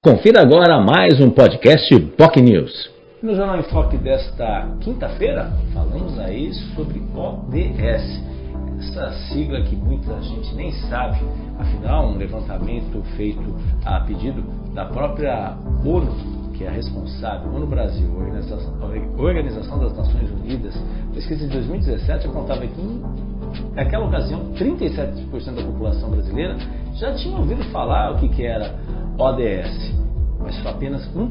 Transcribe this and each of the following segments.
Confira agora mais um podcast POC News. No Jornal em Foque desta quinta-feira, falamos aí sobre ODS, essa sigla que muita gente nem sabe, afinal, um levantamento feito a pedido da própria ONU, que é a responsável, ONU Brasil, Organização das Nações Unidas, pesquisa de 2017 apontava que naquela ocasião 37% da população brasileira já tinha ouvido falar o que, que era ODS, mas só apenas 1%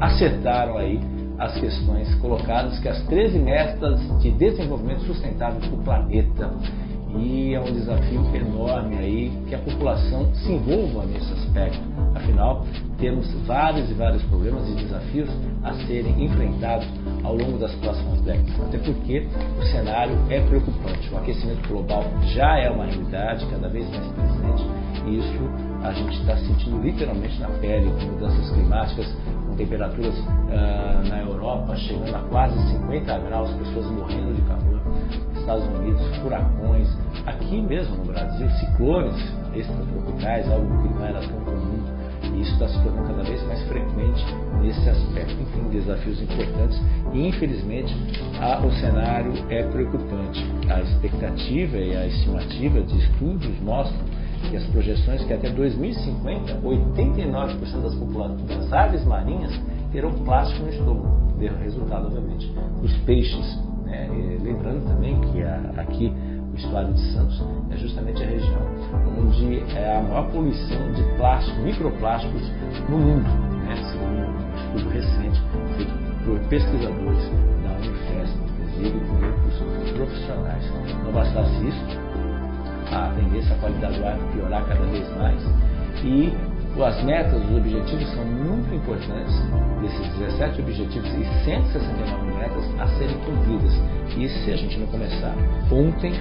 acertaram aí as questões colocadas, que as 13 metas de desenvolvimento sustentável para o planeta. E é um desafio enorme aí que a população se envolva nesse aspecto. Afinal, temos vários e vários problemas e desafios a serem enfrentados ao longo das próximas décadas. Até porque o cenário é preocupante. O aquecimento global já é uma realidade cada vez mais presente e isso a gente está sentindo literalmente na pele com mudanças climáticas, com temperaturas uh, na Europa chegando a quase 50 graus, pessoas morrendo de calor, Estados Unidos, furacões, aqui mesmo no Brasil, ciclones extratropicais, algo que não era tão comum, e isso está se tornando cada vez mais frequente nesse aspecto. Enfim, desafios importantes e infelizmente a, o cenário é preocupante. A expectativa e a estimativa de estudos mostram e as projeções que até 2050, 89% das, populações das aves marinhas terão plástico no estômago. Resultado, obviamente, os peixes. Né? lembrando também que a, aqui estuário de Santos é justamente a região onde é a maior poluição de plástico, microplásticos no mundo, né? segundo um estudo recente feito por pesquisadores da Unifesp, inclusive com grupos profissionais. Não bastasse isso, a tendência a qualidade do ar piorar cada vez mais. E as metas, os objetivos são muito importantes, desses 17 objetivos e 169 metas a serem cumpridas. E se a gente não começar ontem,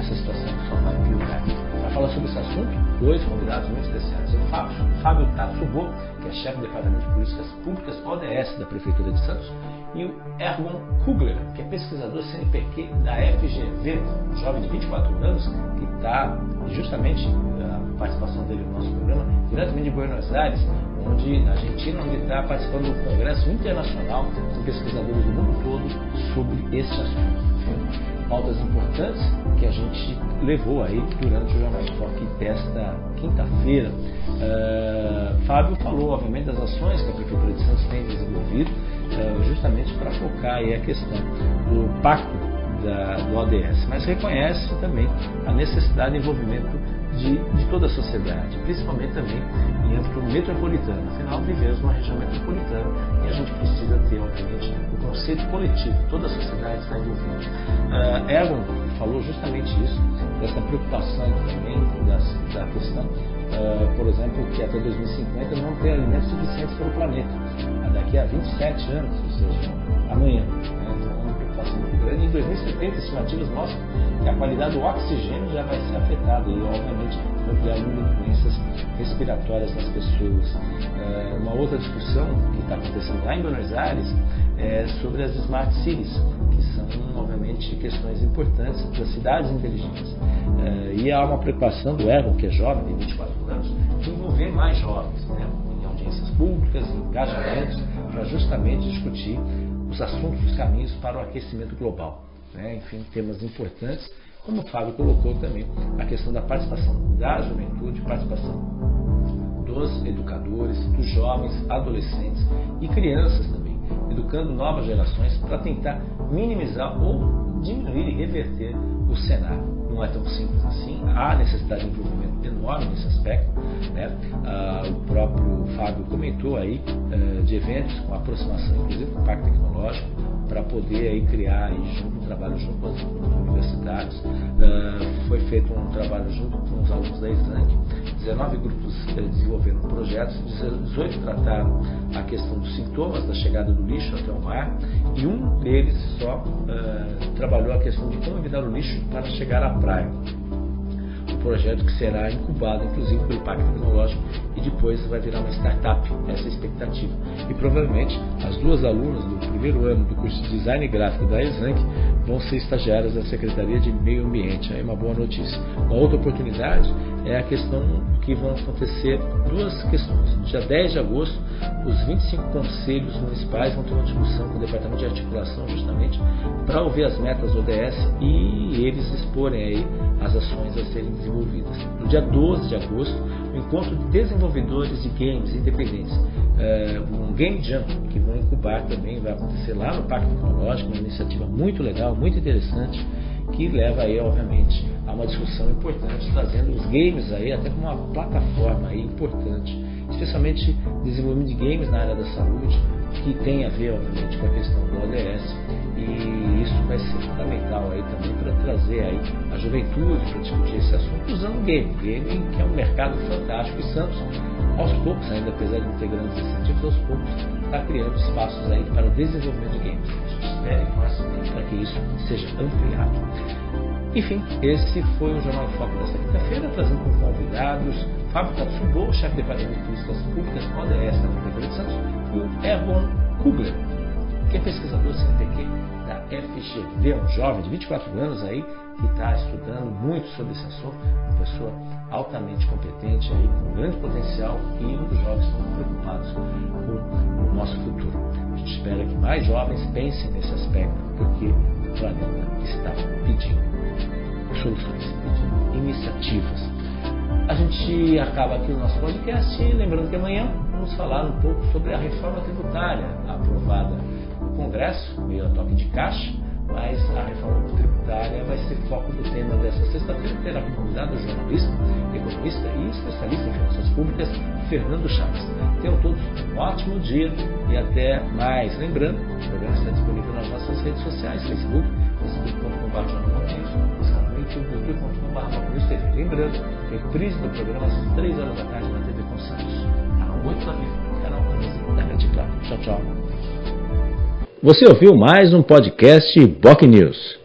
essa situação só vai piorar. Para falar sobre esse assunto, dois convidados muito especiais. O Fábio, Fábio Tatsubo, que é chefe do Departamento de Políticas Públicas ODS da Prefeitura de Santos, e o Erwin Kugler, que é pesquisador CNPq da FGV, jovem de 24 anos, que está justamente a participação dele no nosso programa, diretamente de Buenos Aires, onde na Argentina, onde está participando do Congresso Internacional com pesquisadores do mundo todo sobre esse assunto pautas importantes que a gente levou aí durante o Jornal Foque desta quinta-feira. Uh, Fábio falou, obviamente, das ações que a Prefeitura de Santos tem desenvolvido uh, justamente para focar aí a questão do pacto da, do ODS, mas reconhece também a necessidade de envolvimento de, de toda a sociedade, principalmente também em âmbito metropolitano. Afinal, vivemos uma região metropolitana e a gente precisa ter, obviamente, o conceito coletivo, toda a sociedade está envolvida. Ergon falou justamente isso, dessa preocupação também da questão, uh, por exemplo, que até 2050 não ter alimentos suficientes para o planeta. Daqui a 27 anos, ou seja, amanhã. Né? Então, é uma preocupação muito grande. Em 2050, estimativas mostram que a qualidade do oxigênio já vai ser afetada e, obviamente, o número de doenças respiratórias nas pessoas. É, uma outra discussão que está acontecendo lá em Buenos Aires é sobre as smart cities, que são, obviamente, questões importantes das cidades inteligentes. É, e há uma preocupação do Ergo, que é jovem, tem 24 anos, de envolver mais jovens né, em audiências públicas, em engajamentos, para justamente discutir os assuntos, os caminhos para o aquecimento global. Né? Enfim, temas importantes como o Fábio colocou também, a questão da participação da juventude, participação dos educadores, dos jovens, adolescentes e crianças também, educando novas gerações para tentar minimizar ou diminuir e reverter o cenário. Não é tão simples assim, há necessidade de envolvimento enorme nesse aspecto. Né? Ah, o próprio Fábio comentou aí eh, de eventos com aproximação, inclusive com o Parque Tecnológico, para poder aí criar aí, junto, um trabalho junto com as universidades. Uh, foi feito um trabalho junto com os alunos da ISANC. 19 grupos uh, desenvolveram projetos, 18 trataram a questão dos sintomas da chegada do lixo até o mar e um deles só uh, trabalhou a questão de como evitar o lixo para chegar à praia projeto que será incubado, inclusive, pelo Parque Tecnológico e depois vai virar uma startup, essa é a expectativa. E provavelmente as duas alunas do primeiro ano do curso de Design Gráfico da Exanc vão ser estagiárias da Secretaria de Meio Ambiente. Aí uma boa notícia. Uma outra oportunidade é a questão que vão acontecer duas questões. Dia 10 de agosto, os 25 conselhos municipais vão ter uma discussão com o Departamento de Articulação justamente para ouvir as metas ODS e eles exporem aí as ações a serem desenvolvidas. No dia 12 de agosto, o encontro de desenvolvedores de games independentes, é, um Game Jam, que vão incubar também, vai acontecer lá no Parque Tecnológico, uma iniciativa muito legal, muito interessante, que leva aí, obviamente, uma discussão importante, trazendo os games aí até como uma plataforma aí importante, especialmente desenvolvimento de games na área da saúde, que tem a ver, obviamente, com a questão do ODS, e isso vai ser fundamental aí também para trazer aí a juventude para discutir esse assunto usando game, game que é um mercado fantástico e Santos aos poucos, ainda apesar de ter grandes incentivos, aos poucos está criando espaços aí para desenvolvimento de games. A gente espera e nós para que isso seja ampliado. Enfim, esse foi o Jornal Foco desta quinta-feira, trazendo como convidados Fábio Katsubo, chefe de Departamento de Políticas Públicas ODS da Prefeitura de Santos, e o Erwin Kugler, que é pesquisador CNPq da FGV, um jovem de 24 anos aí, que está estudando muito sobre esse assunto, uma pessoa altamente competente aí, com grande potencial e um dos jovens estão preocupados com o nosso futuro. A gente espera que mais jovens pensem nesse aspecto, porque o planeta está pedindo soluções, iniciativas. A gente acaba aqui o nosso podcast, lembrando que amanhã vamos falar um pouco sobre a reforma tributária aprovada no Congresso, meio a toque de caixa mas a reforma tributária vai ser foco do tema dessa sexta-feira. Terá convidado o jornalista, economista e especialista em finanças públicas, Fernando Chaves. Tenham todos um ótimo dia e até mais. Lembrando, o programa está disponível nas nossas redes sociais, Facebook, facebook.com.br no YouTube, youtube.com.br Lembrando, reprise do programa às 3 horas da tarde na TV com Santos, canal 8 da Vida, canal 11 da Rede Claro. Tchau, tchau. Você ouviu mais um podcast Boc News.